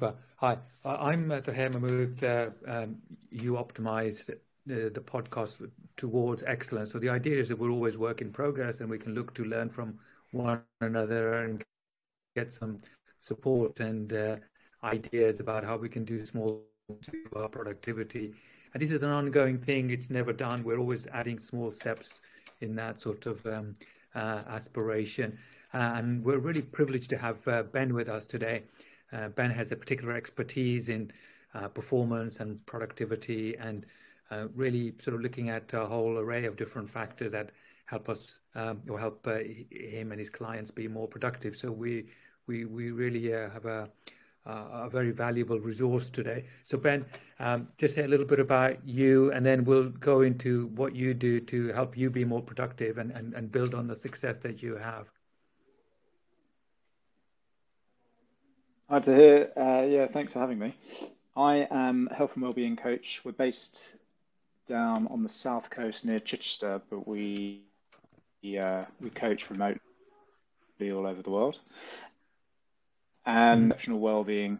Super. Hi, I'm Taher Mahmud. Uh, um, you optimize the, the podcast towards excellence. So the idea is that we're always work in progress and we can look to learn from one another and get some support and uh, ideas about how we can do small to our productivity. And this is an ongoing thing. It's never done. We're always adding small steps in that sort of um, uh, aspiration. Uh, and we're really privileged to have uh, Ben with us today. Uh, ben has a particular expertise in uh, performance and productivity and uh, really sort of looking at a whole array of different factors that help us um, or help uh, him and his clients be more productive. So we we we really uh, have a a very valuable resource today. So Ben, um, just say a little bit about you, and then we'll go into what you do to help you be more productive and and, and build on the success that you have. Hi Taher. Uh, yeah, thanks for having me. I am a health and wellbeing coach. We're based down on the south coast near Chichester, but we uh, we coach remotely all over the world. And mm-hmm. well-being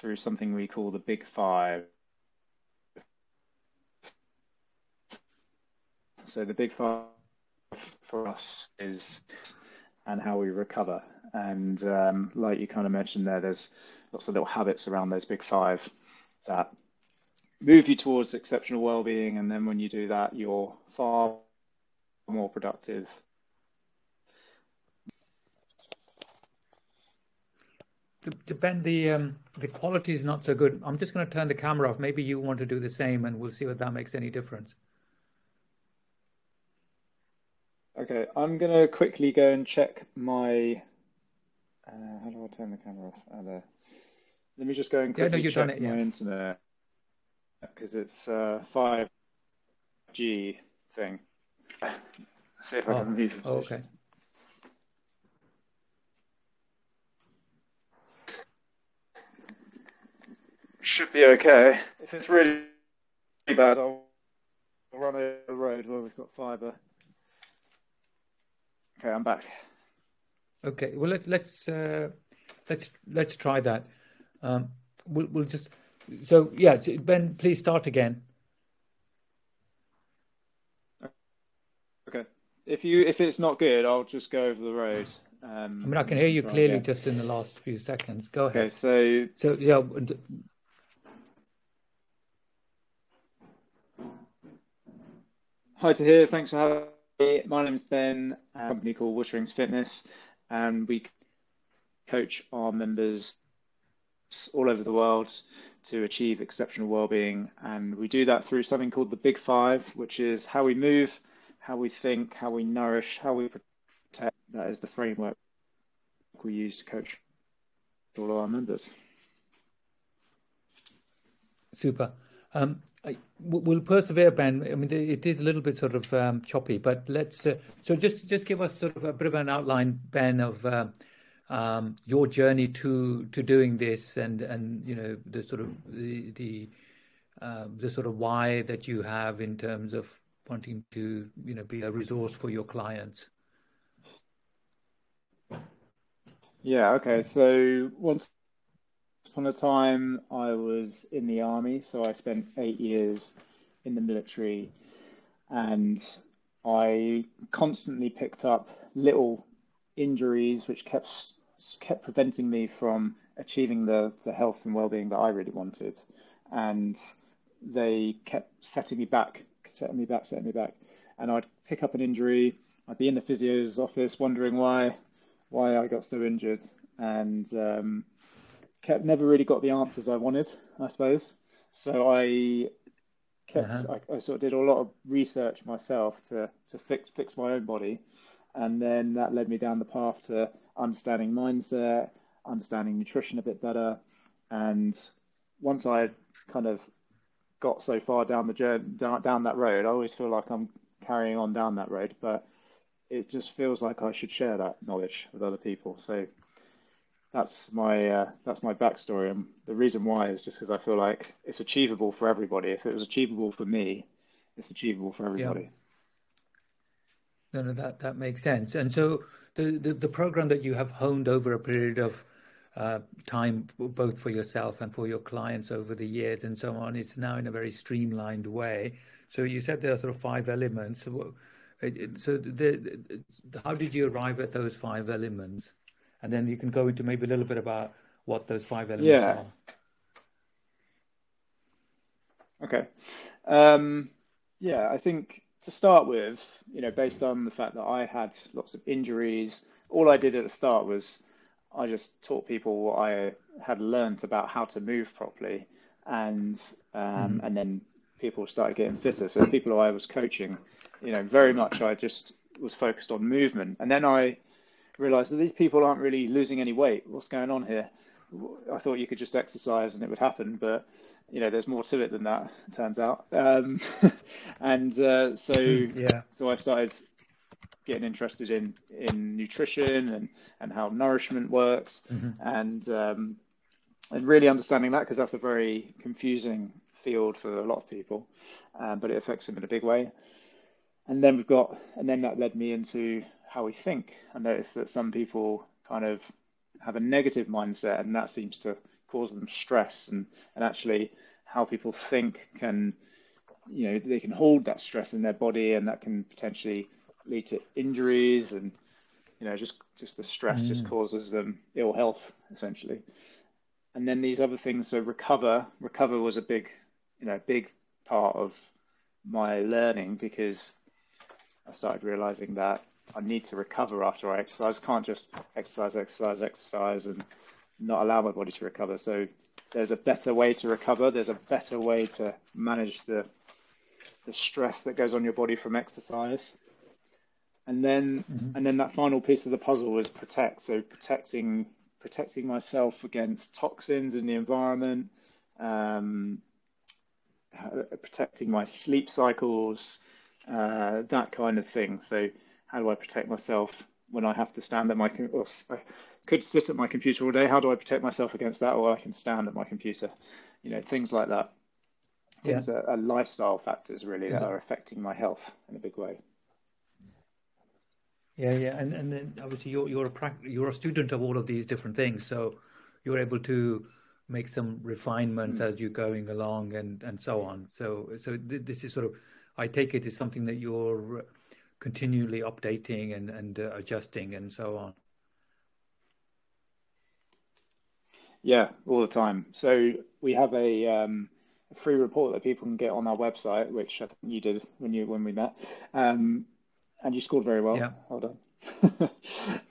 through something we call the Big Five. So the Big Five for us is and how we recover. And um, like you kind of mentioned there, there's lots of little habits around those Big Five that move you towards exceptional well-being and then when you do that you're far more productive Ben, the um, the quality is not so good. I'm just going to turn the camera off. Maybe you want to do the same, and we'll see if that makes any difference. Okay, I'm going to quickly go and check my. Uh, how do I turn the camera off? Oh, there. Let me just go and quickly yeah, no, check it, my yeah. internet because it's a 5G thing. See if I can move. Oh, okay. Should be okay. If it's really bad, I'll run over the road where we've got fibre. Okay, I'm back. Okay, well let's let's uh, let's let's try that. Um, we'll we'll just so yeah, Ben, please start again. Okay. If you if it's not good, I'll just go over the road. Um, I mean, I can hear you clearly just in the last few seconds. Go ahead. Okay, so so yeah. Hi Taher. Thanks for having me. My name is Ben. A company called Wooterings Fitness, and we coach our members all over the world to achieve exceptional well-being. And we do that through something called the big five which is how we move how we think how we nourish how we protect. That is the framework we use to coach all of our members. Super um, I, we'll persevere, Ben. I mean, it is a little bit sort of um, choppy, but let's. Uh, so just just give us sort of a bit of an outline, Ben, of uh, um, your journey to to doing this and and you know the sort of the the uh, the sort of why that you have in terms of wanting to you know be a resource for your clients yeah okay so once upon a time i was in the army so i spent eight years in the military and i constantly picked up little injuries which kept kept preventing me from achieving the, the health and well-being that I really wanted. And they kept setting me back, setting me back, setting me back. And I'd pick up an injury, I'd be in the physio's office wondering why why I got so injured and um, kept never really got the answers I wanted, I suppose. So I kept uh-huh. I, I, sort of did a lot of research myself to to fix fix my own body and then that led me down the path to understanding mindset, understanding nutrition a bit better. And once I kind of got so far down the journey, down, down that road, I always feel like I'm carrying on down that road, but it just feels like I should share that knowledge with other people. So that's my uh, that's my backstory, and the reason why is just because I feel like it's achievable for everybody. If it was achievable for me, it's achievable for everybody. Yeah. No, no, that that makes sense. And so the, the, the program that you have honed over a period of uh, time both for yourself and for your clients over the years and so on. It's now in a very streamlined way. So you said there are sort of five elements. So, so the, how did you arrive at those five elements? And then you can go into maybe a little bit about what those five elements yeah. are. Okay. Um, yeah, I think to start with, you know, based on the fact that I had lots of injuries, all I did at the start was I just taught people what I had learned about how to move properly, and um, mm. and then people started getting fitter. So the people who I was coaching, you know, very much I just was focused on movement, and then I realized that these people aren't really losing any weight. What's going on here? I thought you could just exercise and it would happen, but you know, there's more to it than that. Turns out, um, and uh, so yeah, so I started getting interested in in nutrition and and how nourishment works, mm-hmm. and um, and really understanding that because that's a very confusing field for a lot of people, um, but it affects them in a big way. And then we've got, and then that led me into how we think. I noticed that some people kind of have a negative mindset, and that seems to cause them stress. And and actually, how people think can, you know, they can hold that stress in their body, and that can potentially lead to injuries and you know just just the stress mm. just causes them ill health essentially and then these other things so recover recover was a big you know big part of my learning because i started realizing that i need to recover after i exercise can't just exercise exercise exercise and not allow my body to recover so there's a better way to recover there's a better way to manage the the stress that goes on your body from exercise and then mm-hmm. and then that final piece of the puzzle was protect. So protecting protecting myself against toxins in the environment, um, protecting my sleep cycles, uh, that kind of thing. So how do I protect myself when I have to stand at my or I could sit at my computer all day? How do I protect myself against that, or I can stand at my computer? You know, things like that. Things yeah. are, are lifestyle factors really that are affecting my health in a big way. Yeah, yeah, and and then obviously you're you're a you're a student of all of these different things, so you're able to make some refinements mm. as you're going along and and so on. So so th- this is sort of, I take it is something that you're continually updating and and uh, adjusting and so on. Yeah, all the time. So we have a, um, a free report that people can get on our website, which I think you did when you when we met. Um, and you scored very well. Yeah. Well on.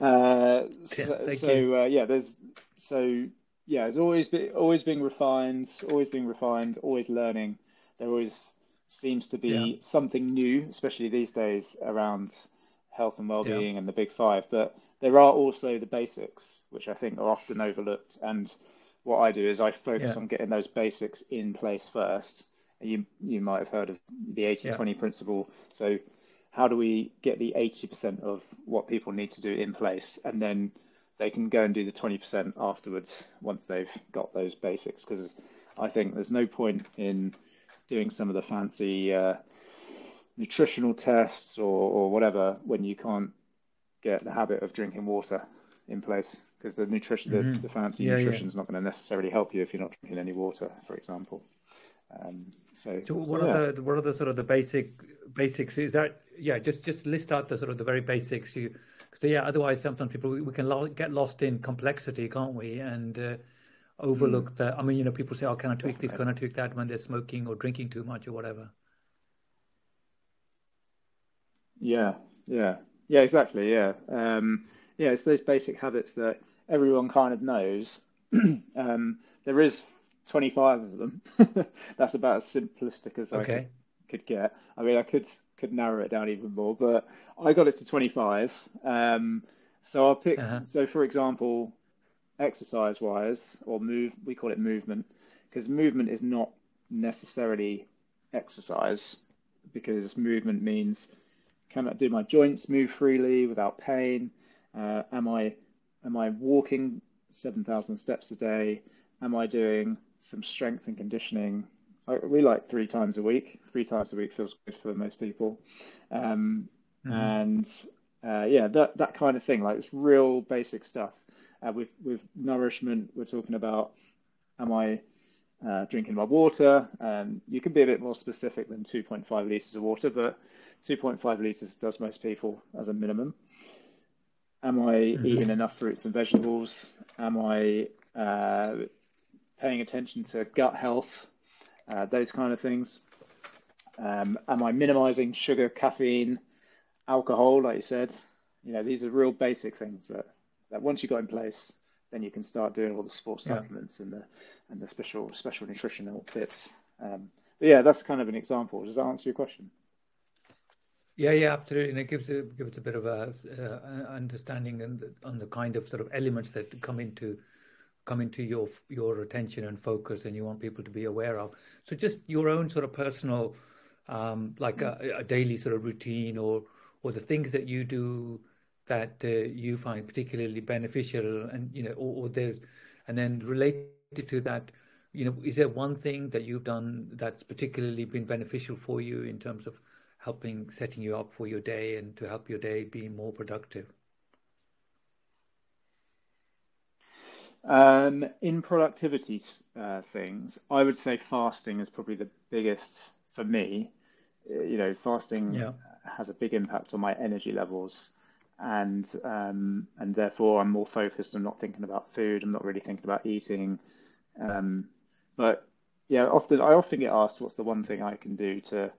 uh, so, so uh, yeah, there's so yeah, it's always been always being refined, always being refined, always learning. There always seems to be yeah. something new, especially these days around health and well-being yeah. and the big five. But there are also the basics, which I think are often overlooked. And what I do is I focus yeah. on getting those basics in place first. You you might have heard of the 80-20 principle. So how do we get the 80% of what people need to do in place and then they can go and do the 20% afterwards once they've got those basics because i think there's no point in doing some of the fancy uh, nutritional tests or, or whatever when you can't get the habit of drinking water in place because the nutrition mm-hmm. the, the, fancy yeah, nutrition is yeah. not going to necessarily help you if you're not drinking any water for example um, so, so what so, are yeah. the what are the sort of the basic basics? Is that yeah? Just just list out the sort of the very basics. You so yeah. Otherwise, sometimes people we, we can lo- get lost in complexity, can't we? And uh, overlook mm. the. I mean, you know, people say, "Oh, can I tweak this? Can I tweak that?" When they're smoking or drinking too much or whatever. Yeah, yeah, yeah. Exactly. Yeah, um, yeah. It's those basic habits that everyone kind of knows. um, there is 25 of them. That's about as simplistic as okay. I could, could, get. I mean, I could could narrow it down even more, but I got it to 25. Um, so I'll pick. Uh-huh. So, for example, exercise wise, or move, we call it movement, because movement is not necessarily exercise, because movement means can I do my joints move freely without pain? Uh, am I am I walking 7,000 steps a day? Am I doing some strength and conditioning. we like three times a week. Three times a week feels good for most people, um, mm-hmm. and uh, yeah, that that kind of thing. Like it's real basic stuff. Uh, with with nourishment, we're talking about am I uh, drinking my water? Um, you can be a bit more specific than 2.5 liters of water, but 2.5 liters does most people as a minimum. Am I mm-hmm. eating enough fruits and vegetables? Am I uh, paying attention to gut health? Uh, those kind of things. Um, am I minimizing sugar, caffeine, alcohol, like you said? You know, these are real basic things that, that once you got in place, then you can start doing all the sports yeah. supplements and the and the special special nutritional tips. Um, but yeah, that's kind of an example. Does that answer your question? Yeah, yeah, absolutely, and it gives a gives a bit of a uh, understanding and on the kind of sort of elements that come into come into your your attention and focus, and you want people to be aware of. So, just your own sort of personal um, like a, a, daily sort of routine or or the things that you do that uh, you find particularly beneficial and you know or, or, there's and then related to that you know is there one thing that you've done that's particularly been beneficial for you in terms of helping setting you up for your day and to help your day be more productive? Um, in productivity uh, things i would say fasting is probably the biggest for me. Uh, you know, fasting yeah. has a big impact on my energy levels, and um, and therefore I'm more focused. I'm not thinking about food. I'm not really thinking about eating. Um, but yeah, often I often get asked, "What's the one thing I can do to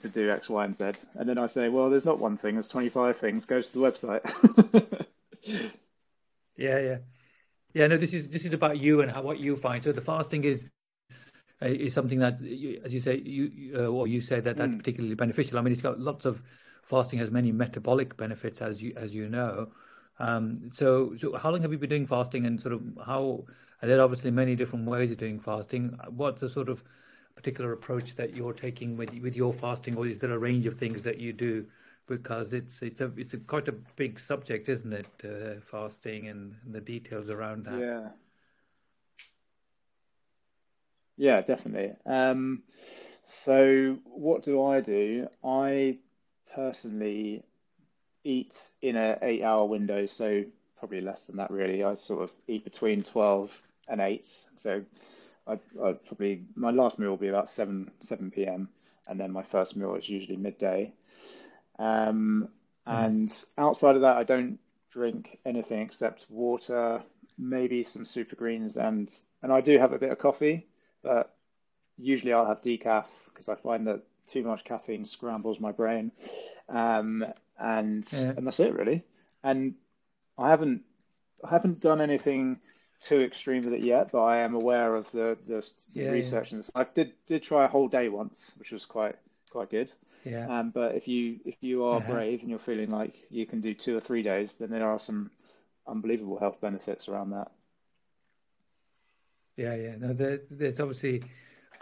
to do X, Y, and Z?" And then I say, "Well, there's not one thing. There's 25 things. Go to the website." yeah, yeah, yeah. No, this is this is about you and how what you find. So the fasting is uh, is something that, as you say, you uh, or you say that that's mm. particularly beneficial. I mean, it's got lots of fasting has many metabolic benefits, as you as you know. Um, so, so how long have you been doing fasting, and sort of how? And there are obviously many different ways of doing fasting. What's the sort of particular approach that you're taking with with your fasting, or is there a range of things that you do? Because it's it's a it's a quite a big subject, isn't it? Uh, fasting and, the details around that. Yeah. Yeah, definitely. Um, so what do I do? I personally eat in a eight hour window, so probably less than that really. I sort of eat between twelve and eight. So I I probably my last meal will be about seven seven p.m. and then my first meal is usually midday. Um, mm. and outside of that, I don't drink anything except water, maybe some super greens, and and I do have a bit of coffee. But usually I'll have decaf because I find that too much caffeine scrambles my brain. Um, and yeah. and that's it really. And I haven't I haven't done anything too extreme with it yet, but I am aware of the the yeah, research. Yeah. And I did did try a whole day once, which was quite quite good. Yeah. Um, but if you if you are uh-huh. brave and you're feeling like you can do two or three days, then there are some unbelievable health benefits around that. Yeah, yeah. No, there, there's obviously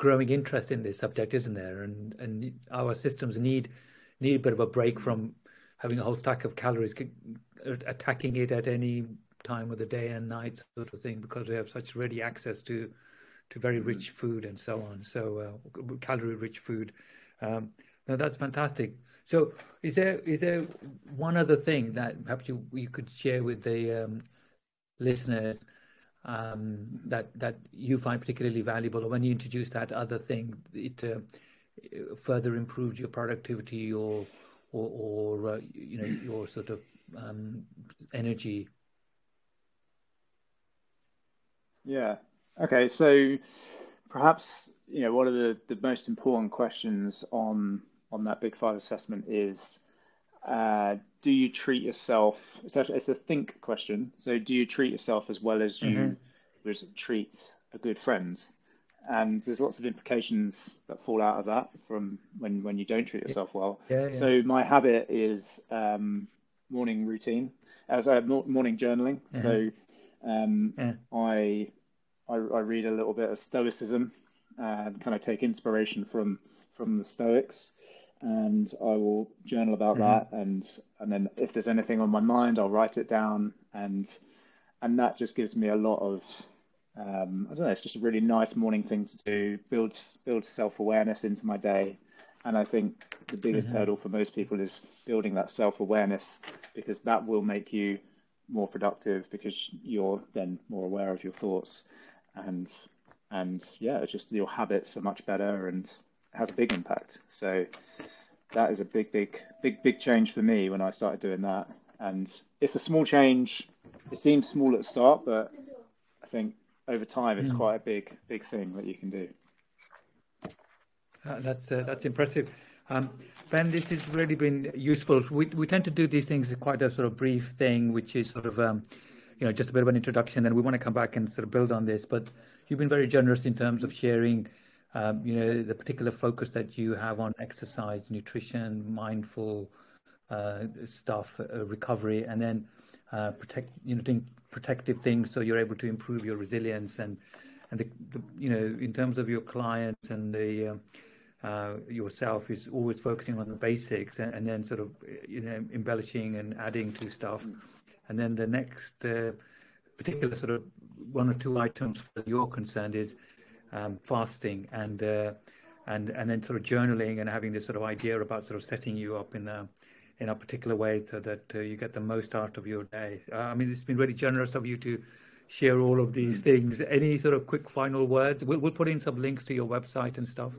growing interest in this subject, isn't there? And and our systems need need a bit of a break from having a whole stack of calories, attacking it at any time of the day and night, sort of thing, because we have such ready access to to very mm-hmm. rich food and so on. So uh, calorie rich food. Um, now that's fantastic. So is there is there one other thing that perhaps you you could share with the um, listeners? Um, that that you find particularly valuable, or when you introduce that other thing, it uh, further improved your productivity or or, or uh, you know your sort of um, energy. Yeah. Okay. So perhaps you know one of the, the most important questions on on that Big Five assessment is uh, do you treat yourself? It's a, it's a think question. So, do you treat yourself as well as you mm-hmm. treat a good friend? And there's lots of implications that fall out of that from when, when you don't treat yourself well. Yeah, yeah. So, my habit is um, morning routine, as uh, morning journaling. Mm-hmm. So, um, yeah. I, I I read a little bit of Stoicism and kind of take inspiration from from the Stoics and I will journal about mm-hmm. that and and then if there's anything on my mind I'll write it down and and that just gives me a lot of um, I don't know it's just a really nice morning thing to do builds build self-awareness into my day and I think the biggest mm-hmm. hurdle for most people is building that self-awareness because that will make you more productive because you're then more aware of your thoughts and and yeah, it's just your habits are much better and has a big impact. So that is a big, big, big, big change for me when I started doing that. And it's a small change. It seems small at the start, but I think over time it's mm. quite a big, big thing that you can do. Uh, that's uh, that's impressive. Um, ben, this has really been useful. We we tend to do these things quite a sort of brief thing, which is sort of um, you know just a bit of an introduction. And we want to come back and sort of build on this. But you've been very generous in terms of sharing, um, you know, the particular focus that you have on exercise, nutrition, mindful uh, stuff, uh, recovery, and then uh, protect, you know, doing protective things so you're able to improve your resilience and and the, the you know in terms of your clients and the um, uh, yourself is always focusing on the basics and, and, then sort of you know embellishing and adding to stuff. And then the next uh, particular sort of one or two items for you're concerned is um, fasting and uh, and and then sort of journaling and having this sort of idea about sort of setting you up in a in a particular way so that uh, you get the most out of your day. Uh, I mean, it's been really generous of you to share all of these things. Any sort of quick final words? We'll, we'll put in some links to your website and stuff.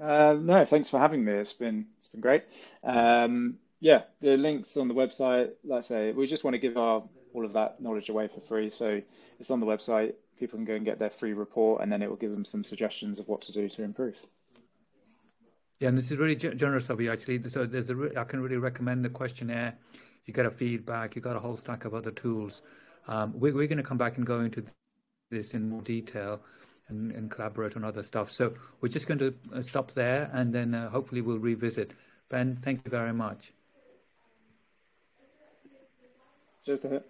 Uh, no, thanks for having me. It's been it's been great. Um, yeah, the links on the website. Like I say, we just want to give our all of that knowledge away for free. So it's on the website. People can go and get their free report, and then it will give them some suggestions of what to do to improve. Yeah, and this is really generous of you, actually. So there's a, I can really recommend the questionnaire. You get a feedback. You got a whole stack of other tools. Um, we, we're going to come back and go into this in more detail and, and collaborate on other stuff. So we're just going to uh, stop there and then uh, hopefully we'll revisit. Ben, thank you very much. Just a